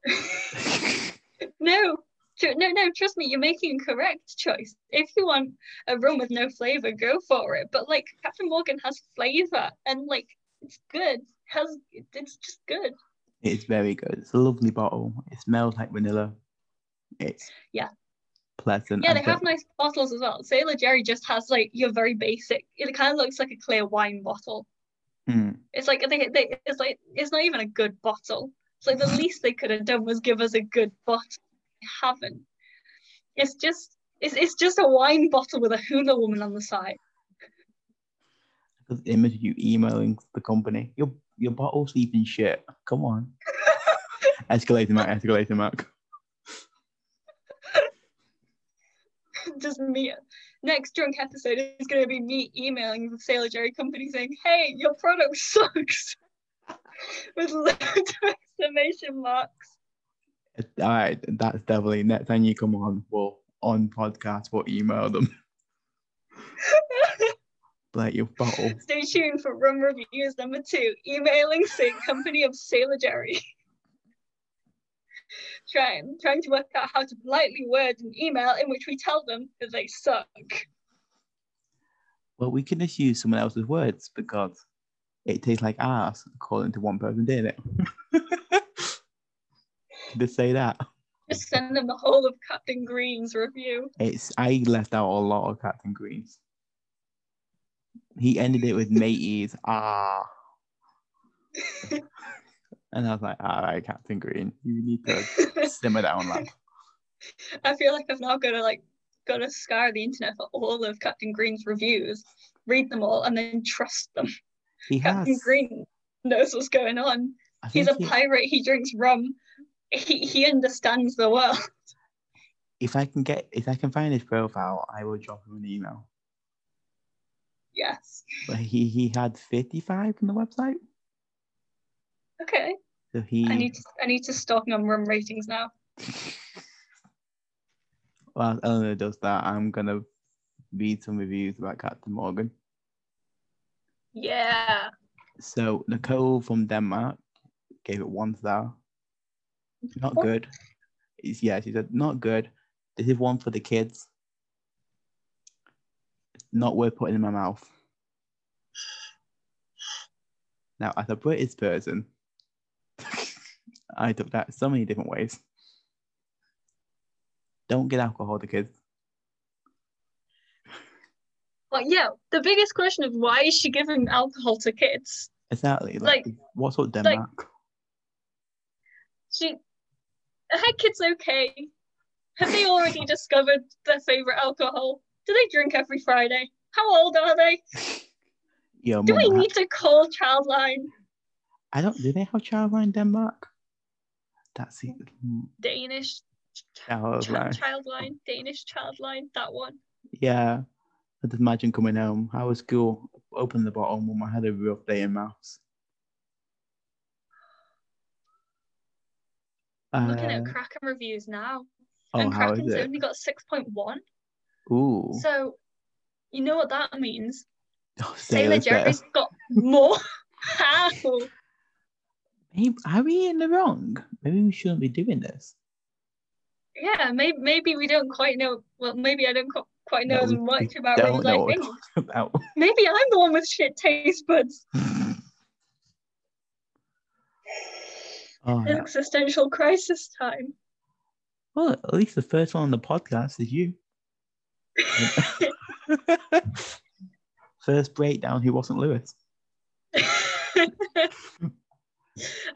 no, no, no. Trust me, you're making a correct choice. If you want a rum with no flavor, go for it. But like Captain Morgan has flavor, and like it's good. Has it's just good. It's very good. It's a lovely bottle. It smells like vanilla. It's Yeah. pleasant. Yeah, they have nice bottles as well. Sailor Jerry just has like your very basic. It kind of looks like a clear wine bottle. Mm. It's like they, they it's like it's not even a good bottle. It's like the least they could have done was give us a good bottle. Haven't. It's just it's it's just a wine bottle with a hula woman on the side. the image of you emailing the company. Your your bottle's even shit. Come on. escalator mark, escalator mark. just me. Next drunk episode is going to be me emailing the Sailor Jerry company saying, "Hey, your product sucks," with loads of exclamation marks. All right, that's definitely next time you come on, we'll on podcast, we'll email them. like your bottle. Stay tuned for Rum Reviews number two, emailing Saint Company of Sailor Jerry. trying, trying to work out how to politely word an email in which we tell them that they suck. Well, we can just use someone else's words because it tastes like ass, according to one person, didn't it? just say that. Just send them the whole of Captain Green's review. It's I left out a lot of Captain Greens. He ended it with mateys. Ah. and I was like, all right, Captain Green, you need to simmer down, lad. I feel like I've now got to like got to scour the internet for all of Captain Green's reviews, read them all, and then trust them. He Captain has. Green knows what's going on. I He's a he- pirate. He drinks rum. He he understands the world. if I can get, if I can find his profile, I will drop him an email. Yes. But he he had 55 on the website, Okay. so he. I need to I need to stalk on rum ratings now. Well, Eleanor does that. I'm gonna read some reviews about Captain Morgan. Yeah. So Nicole from Denmark gave it one star. Not good. It's, yeah, she said not good. This is one for the kids. Not worth putting in my mouth. Now, as a British person, I took that so many different ways. Don't get alcohol to kids. Well, yeah. The biggest question is why is she giving alcohol to kids? Exactly. Like, Like- what's up, Denmark? She her kids okay? Have they already discovered their favorite alcohol? Do they drink every Friday? How old are they? Yo, Do we need to call Childline? I don't. Do they have childline in Denmark? That's it. Danish Childline. Child, Childline, Danish Childline, that one. Yeah. I just imagine coming home. I was cool. Open the bottle, mum. I had a rough day in maths. I'm looking at Uh, Kraken reviews now, oh, and how is Kraken's it? only got six point one. Ooh. So, you know what that means? Oh, Sailor better. Jerry's got more. How? Maybe, are we in the wrong? Maybe we shouldn't be doing this. Yeah, maybe maybe we don't quite know. Well, maybe I don't quite know No, as much about real life things. about. Maybe I'm the one with shit taste buds. oh, yeah. Existential crisis time. Well, at least the first one on the podcast is you. First breakdown, who wasn't Lewis? and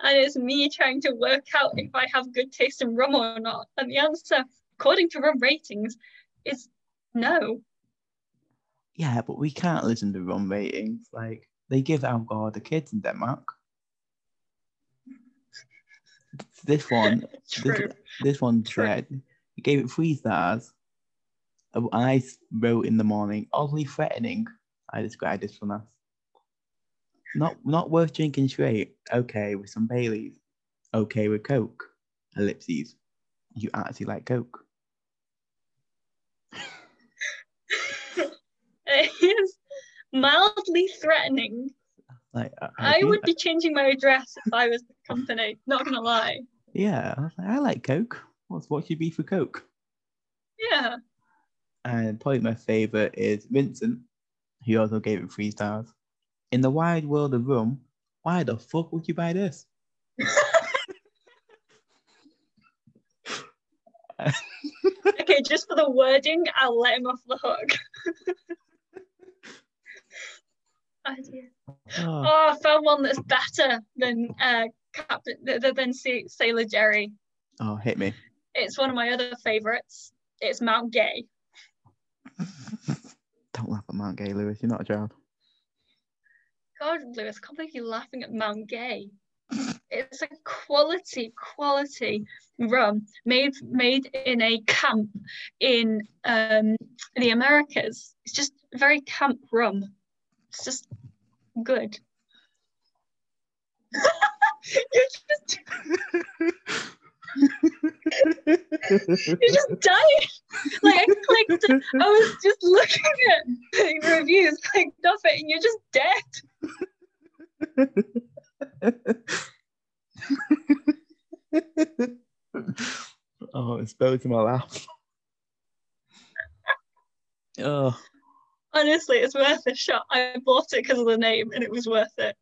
it's me trying to work out if I have good taste in rum or not. And the answer, according to rum ratings, is no. Yeah, but we can't listen to rum ratings. Like they give alcohol to all the kids in Denmark. This one, this, this one said he gave it three stars. Uh, I wrote in the morning, oddly threatening. I described this one as not not worth drinking straight. Okay, with some Baileys. Okay with Coke. Ellipses. You actually like Coke. It is mildly threatening. Like I, I would be changing my address if I was the company, not gonna lie. Yeah, I, was like, I like Coke. What's what should be for Coke? Yeah. And probably my favorite is Vincent, who also gave it three stars. In the wide world of rum, why the fuck would you buy this? okay, just for the wording, I'll let him off the hook. oh, dear. Oh, Oh, I found one that's better than uh Captain th- th- than Sa- Sailor Jerry. oh, hit me. It's one of my other favorites. It's Mount Gay. Don't laugh at Mount Gay, Lewis. You're not a child. God, Lewis, I can't believe you're laughing at Mount Gay. It's a quality, quality rum made made in a camp in um the Americas. It's just very camp rum. It's just good. you're just you're just dying. Like I clicked, I was just looking at the reviews, clicked off it, and you're just dead. oh, it's both in my laugh. oh, Honestly, it's worth a shot. I bought it because of the name, and it was worth it.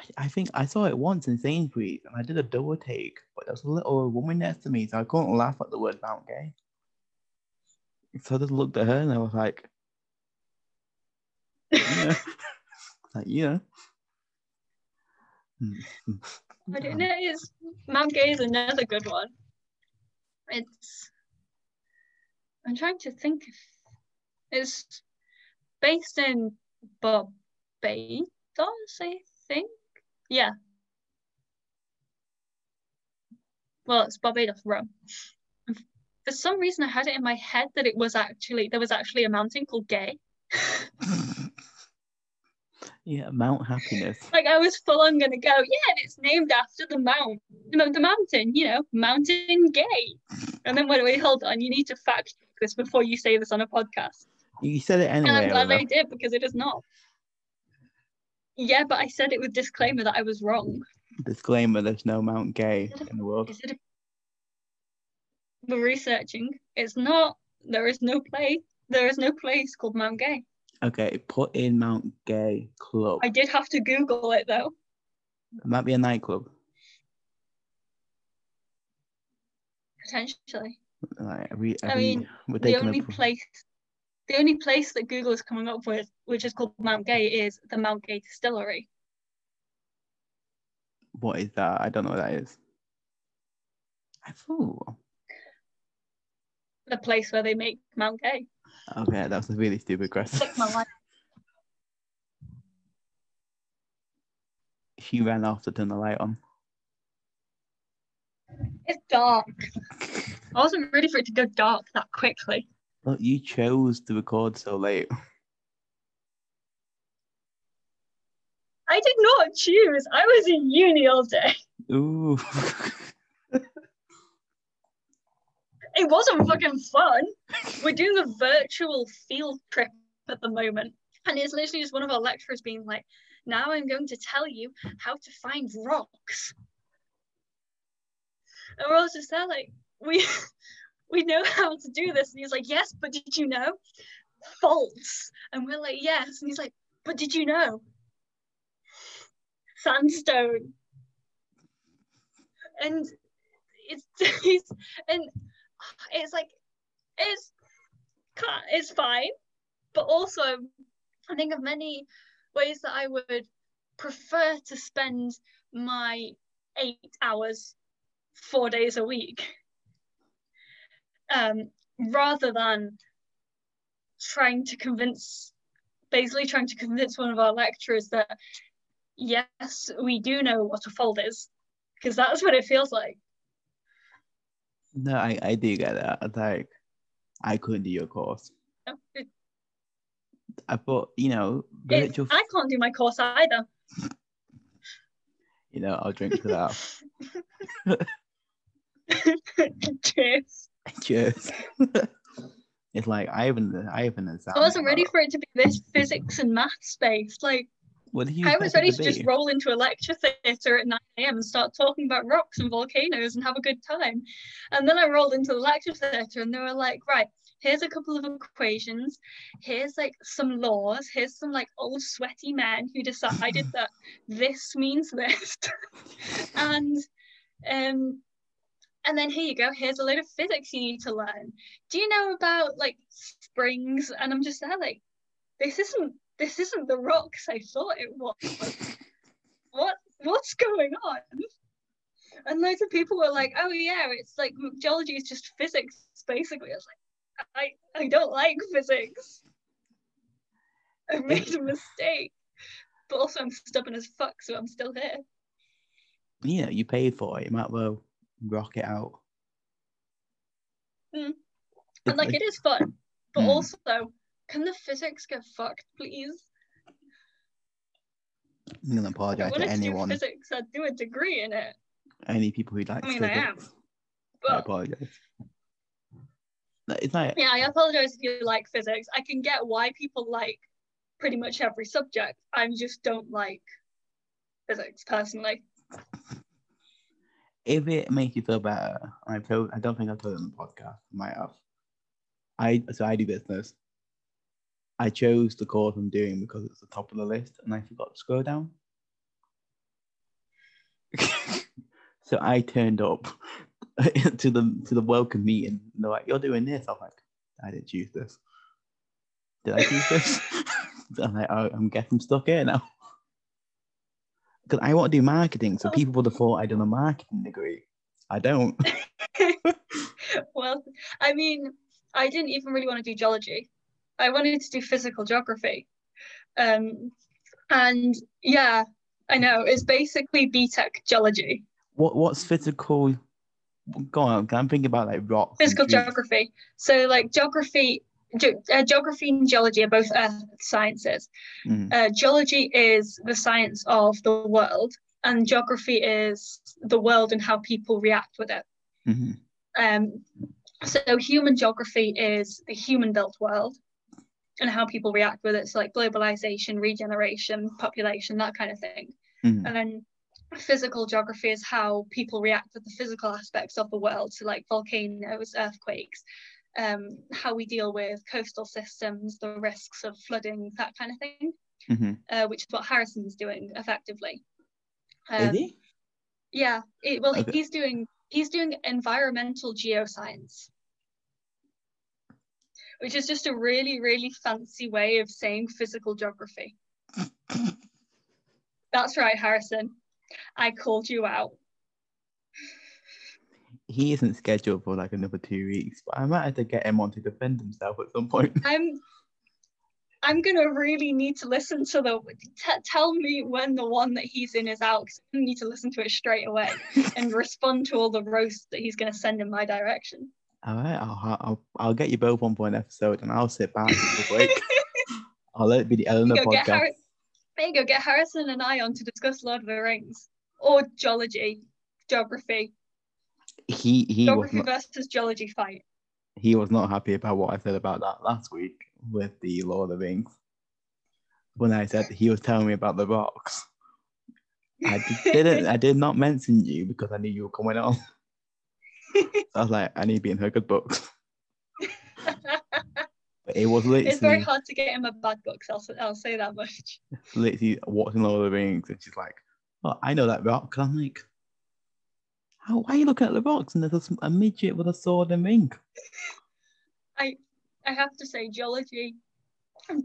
I, I think I saw it once in Sainsbury's and I did a double take, but there was a little woman next to me, so I couldn't laugh at the word Mount Gay. So I just looked at her and I was like, yeah. like, yeah. Hmm. I don't know. It's Mount Gay is another good one. It's. I'm trying to think. If it's based in Barbados, I think. Yeah. Well, it's Barbados rum. For some reason, I had it in my head that it was actually there was actually a mountain called Gay. yeah, Mount Happiness. Like I was full on gonna go, yeah, and it's named after the mount, the, the mountain, you know, Mountain Gay. And then wait, wait, hold on, you need to fact check this before you say this on a podcast. You said it anyway. And. I'm glad I did because it is not. Yeah, but I said it with disclaimer that I was wrong. Disclaimer: There's no Mount Gay in the world. Is it? A... We're researching. It's not. There is no place. There is no place called Mount Gay. Okay, put in Mount Gay Club. I did have to Google it though. It might be a nightclub. Potentially. Like, we, I mean, the only place the only place that Google is coming up with, which is called Mount Gay, is the Mount Gay Distillery. What is that? I don't know what that is. I thought. The place where they make Mount Gay. Okay, that was a really stupid question. Fuck my life. she ran off to turn the light on. It's dark. I wasn't ready for it to go dark that quickly. Look, you chose to record so late. I did not choose. I was in uni all day. Ooh. It wasn't fucking fun. We're doing a virtual field trip at the moment. And it's literally just one of our lecturers being like, now I'm going to tell you how to find rocks. And we're all just there like, we we know how to do this. And he's like, yes, but did you know? Faults. And we're like, yes. And he's like, but did you know? Sandstone. And it's, it's and it's like it's it's fine, but also I think of many ways that I would prefer to spend my eight hours, four days a week, um, rather than trying to convince, basically trying to convince one of our lecturers that yes, we do know what a fold is, because that's what it feels like. no, I, I do get that. Like, I couldn't do your course. I thought, you know, virtual, I can't do my course either. you know, I'll drink to that. Cheers. Cheers. it's like I haven't, I haven't. I wasn't ready for it to be this physics and maths based. Like, What did you I was ready to just roll into a lecture theatre at 9 a.m. and start talking about rocks and volcanoes and have a good time. And then I rolled into the lecture theatre and they were like, right, here's a couple of equations, here's like some laws, here's some like old sweaty men who decided that this means this. and um and then here you go, here's a load of physics you need to learn. Do you know about like springs? And I'm just there like, this isn't this isn't the rocks I thought it was. what what's going on? And loads of people were like, oh yeah, it's like geology is just physics, basically. I was like, I, I don't like physics. I made a mistake. But also I'm stubborn as fuck, so I'm still here. yeah you paid for it. You might well rock it out. Mm. And like it is fun. But Mm. also, can the physics get fucked, please? I'm gonna I apologize to to do anyone, physics, I'd do a degree in it. any people who like I mean, I am. physics. I apologize. No, It's like yeah, I apologize if you like physics. I can get why people like pretty much every subject. I just don't like physics personally. If it makes you feel better, I told I don't think I told it on the podcast. I might have. I so I do business. I chose the course I'm doing because it's the top of the list, and I forgot to scroll down. so I turned up to the to the welcome meeting. And they're like, "You're doing this." I'm like, "I didn't choose this. Did I choose this?" I'm like, oh, "I'm getting stuck here now." Because I want to do marketing, so Oh. people would have thought I'd done a marketing degree. I don't. well, I mean, I didn't even really want to do geology. I wanted to do physical geography. Um, and yeah, I know it's basically BTEC geology, What what's physical? Go on, I'm thinking about like rocks. and physical geography. So like geography, ge- uh, geography and geology are both earth sciences. Mhm. Uh, geology is the science of the world, and geography is the world and how people react with it. Mhm. Um, so human geography is the human-built world and how people react with it. So like globalization, regeneration, population, that kind of thing. Mhm. And then physical geography is how people react with the physical aspects of the world. So like volcanoes, earthquakes, um, how we deal with coastal systems, the risks of flooding, that kind of thing. Mhm. Uh, which is what Harrison's doing effectively. Is Um, he? yeah, it, well, Okay. he's doing he's doing environmental geoscience, which is just a really really fancy way of saying physical geography. That's right, Harrison. I called you out. He isn't scheduled for like another two weeks, but I might have to get him on to defend himself at some point. I'm I'm gonna really need to listen to the t- tell me when the one that he's in is out. 'cause I need to listen to it straight away and respond to all the roasts that he's gonna send in my direction. All right, I'll, I'll I'll get you both on for an episode, and I'll sit back for a. I'll let it be the Eleanor There you go, get podcast. Harri- there you go, get Harrison and I on to discuss Lord of the Rings or geology, geography, He he was geography not versus geology fight. he was not happy about what I said about that last week with the Lord of the Rings. When I said he was telling me about the rocks, I didn't. I did not mention you because I knew you were coming on. I was like, I need to be in her good books. But it was literally, it's very hard to get in my bad books. I'll, I'll say that much. literally watching Lord of the Rings, and she's like, "Oh, I know that rock." And I'm like, "How? Why are you looking at the rocks?" And there's a, midget with a sword and ring. I I have to say, geology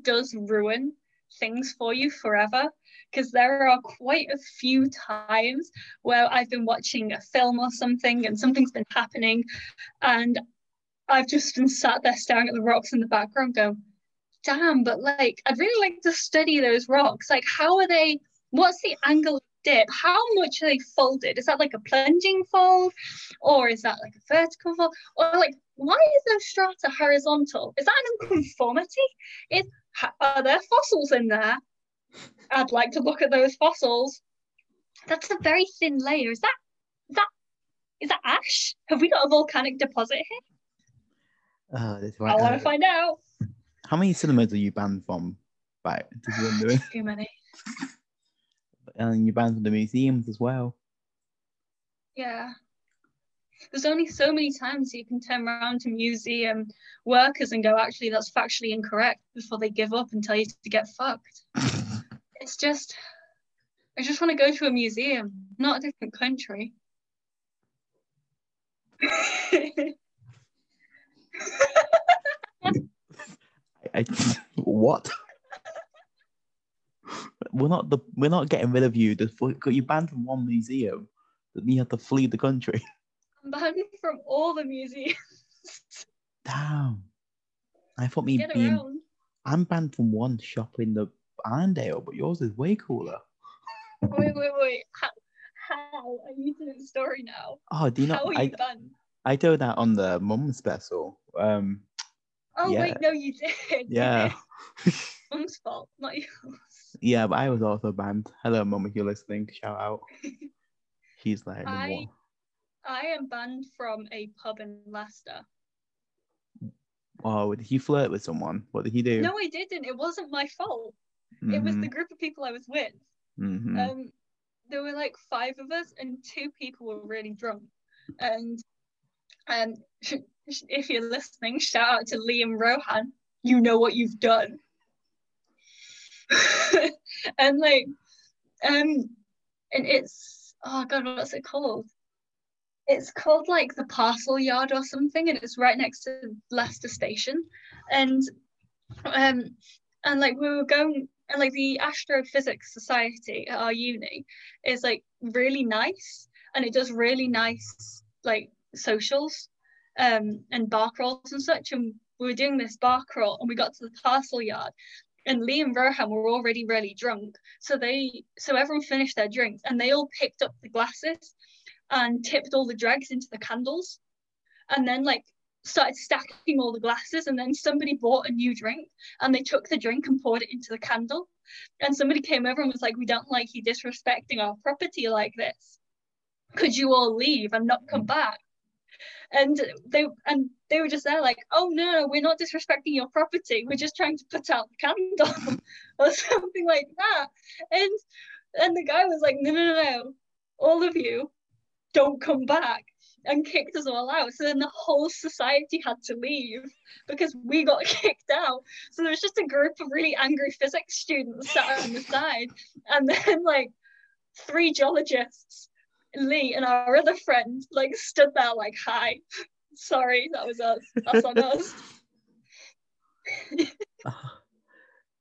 does ruin things for you forever because there are quite a few times where I've been watching a film or something and something's been happening and I've just been sat there staring at the rocks in the background going, damn, but like I'd really like to study those rocks. Like how are they what's the angle dip? How much are they folded? Is that like a plunging fold? Or is that like a vertical fold? Or like why is those strata horizontal? Is that an unconformity? Is are there fossils in there? I'd like to look at those fossils. That's a very thin layer. Is that is that is that ash? Have we got a volcanic deposit here? Oh, that's I right. want Uh, to find out. how many cinemas are you banned from? Right? Too many. And you're banned from the museums as well. Yeah. There's only so many times you can turn around to museum workers and go, actually, that's factually incorrect before they give up and tell you to get fucked. it's just, I just want to go to a museum, not a different country. I, what? We're not the we're not getting rid of you. You banned from one museum, that you have to flee the country. I'm banned from all the museums. Damn. I thought me Get being around. I'm banned from one shop in the Arndale, but yours is way cooler. Wait, wait, wait. How? How? I need to know the story now. Oh, do you know? How are I you banned? I told that on the mum special. Um, Oh yeah. wait, no, you did. yeah, Mum's fault, not yours. Yeah, but I was also banned. Hello, mum, if you're listening, shout out. He's like, I- "What?" I am banned from a pub in Leicester. oh, did he flirt with someone? What did he do? No, I didn't. It wasn't my fault. It was the group of people I was with. mhm. Um, there were like five of us, and two people were really drunk. And um, if you're listening, shout out to Liam Rohan. You know what you've done. and like, um, and it's oh god, what's it called? It's called like the Parcel Yard or something, and it's right next to Leicester Station. And um, and like we were going and like the astrophysics society at our uni is like really nice and it does really nice like socials um and bar crawls and such and we were doing this bar crawl and we got to the parcel yard and Lee and Rohan were already really drunk so they so everyone finished their drinks and they all picked up the glasses and tipped all the dregs into the candles and then like started stacking all the glasses and then somebody bought a new drink and they took the drink and poured it into the candle. And somebody came over and was like, We don't like you disrespecting our property like this. Could you all leave and not come mm. back? And they and they were just there like, oh no, we're not disrespecting your property. We're just trying to put out the candle or something like that. And and the guy was like, no, no, no, no, all of you don't come back and kicked us all out. So then the whole society had to leave because we got kicked out. So there was just a group of really angry physics students sat on the side, and then like three geologists, Lee and our other friend, like stood there like, "Hi, sorry, that was us. That's on us." Uh,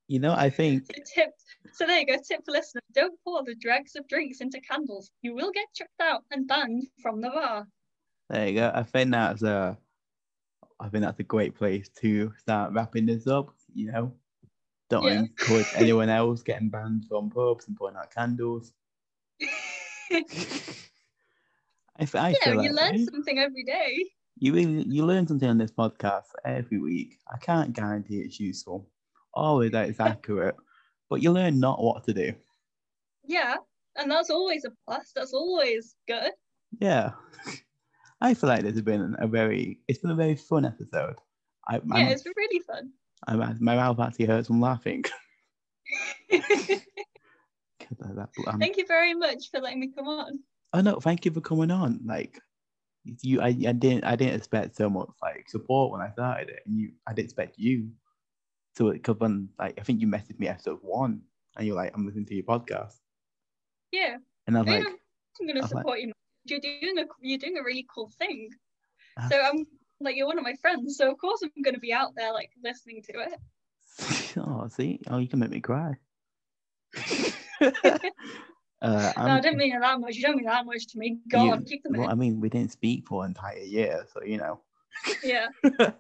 you know, I think So tip. So there you go. Tip for listeners: Don't pour the dregs of drinks into candles. You will get chucked out and banned from the bar. there you go. I think that's a, I think that's a great place to start wrapping this up. You know, don't Yeah. encourage anyone else getting banned from pubs and putting out candles. I, I yeah, feel you like learn something every day. you you learn something on this podcast every week. I can't guarantee it's useful, always that it's accurate, but you learn not what to do. Yeah, and that's always a plus. That's always good. Yeah, I feel like this has been a very it's been a very fun episode. I, Yeah, I'm, it's been really fun. I'm, my mouth actually hurts from laughing. Of that- um, Thank you very much for letting me come on. oh no, thank you for coming on. Like you, I, I didn't I didn't expect so much like support when I started it, and you I didn't expect you to because when like I think you messaged me episode one, and you're like I'm listening to your podcast, Yeah, and I was yeah, like, I'm gonna was like- support you. You're doing a you're doing a really cool thing. Ah. So I'm like you're one of my friends, so of course I'm gonna be out there like listening to it. oh see, oh you can make me cry. uh, no, I didn't mean it that much. You don't mean that much to me. Go you- keep them well, I mean, we didn't speak for an entire year, so you know. Yeah.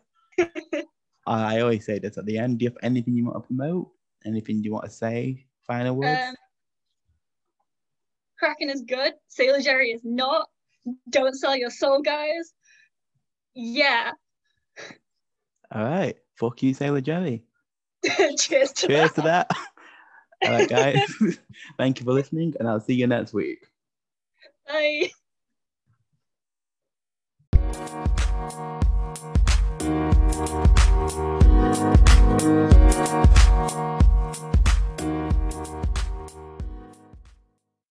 I always say this at the end. Do you have anything you want to promote? Anything you want to say? Final words? Um, Kraken is good. Sailor Jerry is not. Don't sell your soul, guys. Yeah. All right. Fuck you, Sailor Jerry. Cheers to Cheers that. to that. All right, guys. Thank you for listening, and I'll see you next week. Bye.